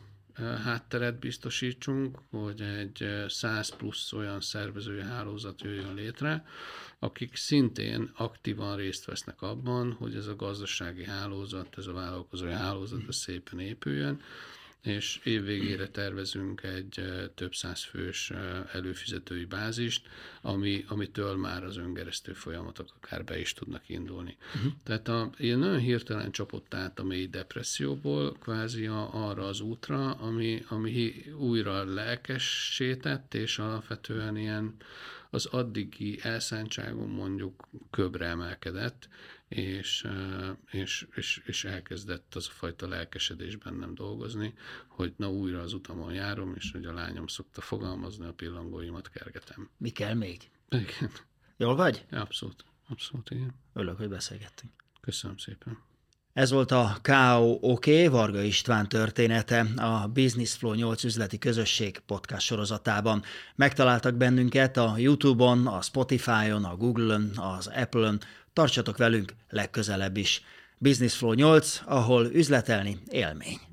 hátteret biztosítsunk, hogy egy 100 plusz olyan szervezői hálózat jöjjön létre, akik szintén aktívan részt vesznek abban, hogy ez a gazdasági hálózat, ez a vállalkozói hálózat ez szépen épüljön, és évvégére tervezünk egy több száz fős előfizetői bázist, ami, amitől már az öngeresztő folyamatok akár be is tudnak indulni. Uh-huh. Tehát a, ilyen nagyon hirtelen csapott át a mély depresszióból kvázi arra az útra, ami, ami újra lelkessétett, és alapvetően ilyen az addigi elszántságon mondjuk köbre emelkedett, és, és, és, és elkezdett az a fajta lelkesedés bennem dolgozni, hogy na újra az utamon járom, és hogy a lányom szokta fogalmazni, a pillangóimat kergetem. Mi kell még? Igen. Jól vagy? Abszolút, abszolút, igen. Örülök, hogy beszélgettünk. Köszönöm szépen. Ez volt a KOK Varga István története a Business Flow 8 üzleti közösség podcast sorozatában. Megtaláltak bennünket a YouTube-on, a Spotify-on, a Google-on, az Apple-on. Tartsatok velünk legközelebb is. Business Flow 8, ahol üzletelni élmény.